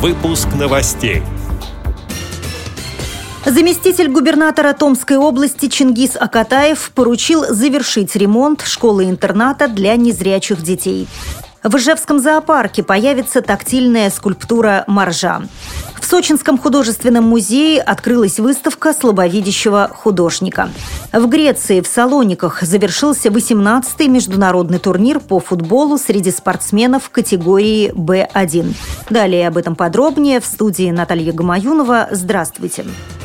Выпуск новостей. Заместитель губернатора Томской области Чингис Акатаев поручил завершить ремонт школы-интерната для незрячих детей. В Ижевском зоопарке появится тактильная скульптура «Маржа». В Сочинском художественном музее открылась выставка слабовидящего художника. В Греции в Салониках завершился 18-й международный турнир по футболу среди спортсменов категории Б1. Далее об этом подробнее в студии Наталья Гамаюнова. Здравствуйте. Здравствуйте.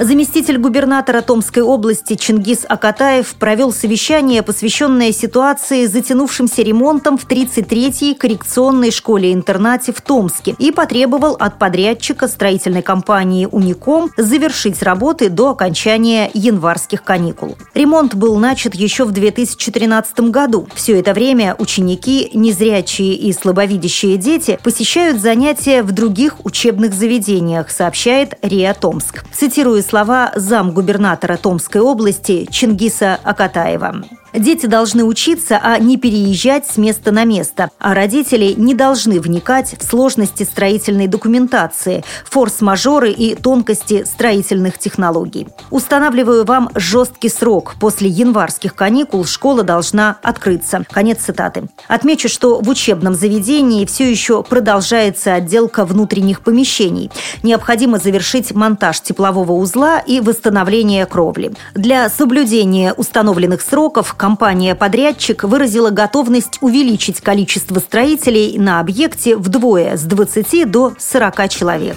Заместитель губернатора Томской области Чингис Акатаев провел совещание, посвященное ситуации с затянувшимся ремонтом в 33-й коррекционной школе-интернате в Томске и потребовал от подрядчика строительной компании «Уником» завершить работы до окончания январских каникул. Ремонт был начат еще в 2013 году. Все это время ученики, незрячие и слабовидящие дети посещают занятия в других учебных заведениях, сообщает РИА Томск. Цитирую слова замгубернатора Томской области Чингиса Акатаева. Дети должны учиться, а не переезжать с места на место. А родители не должны вникать в сложности строительной документации, форс-мажоры и тонкости строительных технологий. Устанавливаю вам жесткий срок. После январских каникул школа должна открыться. Конец цитаты. Отмечу, что в учебном заведении все еще продолжается отделка внутренних помещений. Необходимо завершить монтаж теплового узла и восстановление кровли. Для соблюдения установленных сроков компания-подрядчик выразила готовность увеличить количество строителей на объекте вдвое с 20 до 40 человек.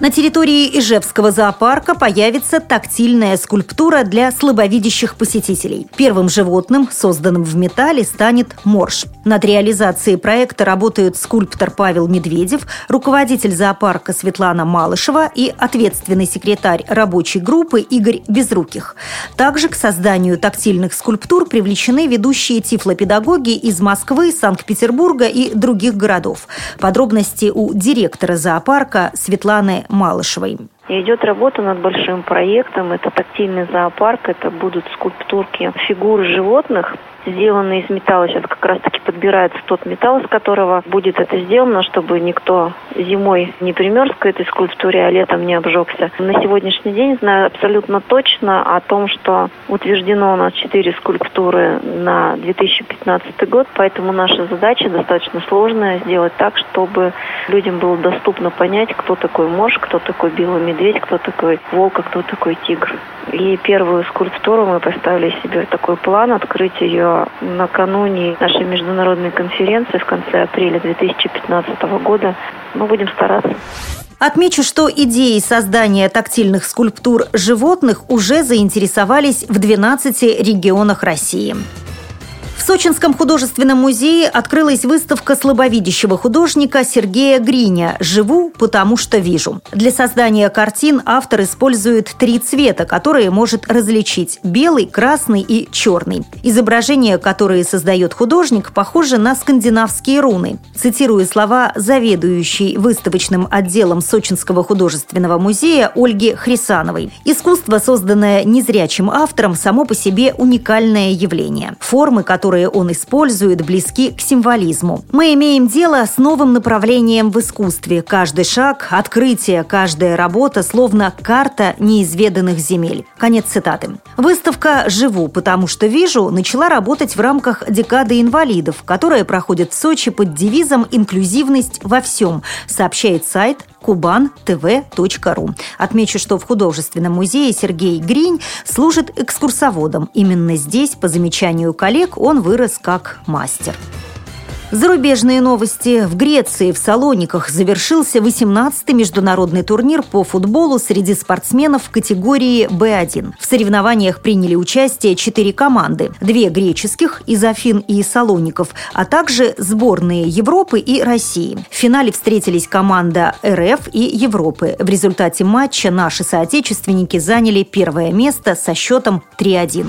На территории Ижевского зоопарка появится тактильная скульптура для слабовидящих посетителей. Первым животным, созданным в металле, станет морж. Над реализацией проекта работают скульптор Павел Медведев, руководитель зоопарка Светлана Малышева и ответственный секретарь рабочей группы Игорь Безруких. Также к созданию тактильных скульптур привлечены ведущие тифлопедагоги из Москвы, Санкт-Петербурга и других городов. Подробности у директора зоопарка Светланы Малышевой. И идет работа над большим проектом. Это тактильный зоопарк, это будут скульптурки фигур животных, сделанные из металла. Сейчас как раз-таки подбирается тот металл, из которого будет это сделано, чтобы никто зимой не примерз к этой скульптуре, а летом не обжегся. На сегодняшний день знаю абсолютно точно о том, что утверждено у нас четыре скульптуры на 2015 год, поэтому наша задача достаточно сложная сделать так, чтобы людям было доступно понять, кто такой морж, кто такой белый медведь, медведь, кто такой волк, а кто такой тигр. И первую скульптуру мы поставили себе такой план открыть ее накануне нашей международной конференции в конце апреля 2015 года. Мы будем стараться. Отмечу, что идеей создания тактильных скульптур животных уже заинтересовались в 12 регионах России. Сочинском художественном музее открылась выставка слабовидящего художника Сергея Гриня «Живу, потому что вижу». Для создания картин автор использует три цвета, которые может различить – белый, красный и черный. Изображения, которые создает художник, похожи на скандинавские руны. Цитирую слова заведующей выставочным отделом Сочинского художественного музея Ольги Хрисановой. Искусство, созданное незрячим автором, само по себе уникальное явление. Формы, которые которые он использует, близки к символизму. Мы имеем дело с новым направлением в искусстве. Каждый шаг, открытие, каждая работа словно карта неизведанных земель. Конец цитаты. Выставка «Живу, потому что вижу» начала работать в рамках декады инвалидов, которая проходит в Сочи под девизом «Инклюзивность во всем», сообщает сайт кубантв.ру. Отмечу, что в художественном музее Сергей Гринь служит экскурсоводом. Именно здесь, по замечанию коллег, он вырос как мастер. Зарубежные новости. В Греции в Салониках завершился 18-й международный турнир по футболу среди спортсменов категории Б1. В соревнованиях приняли участие четыре команды. Две греческих из Афин и Салоников, а также сборные Европы и России. В финале встретились команда РФ и Европы. В результате матча наши соотечественники заняли первое место со счетом 3-1.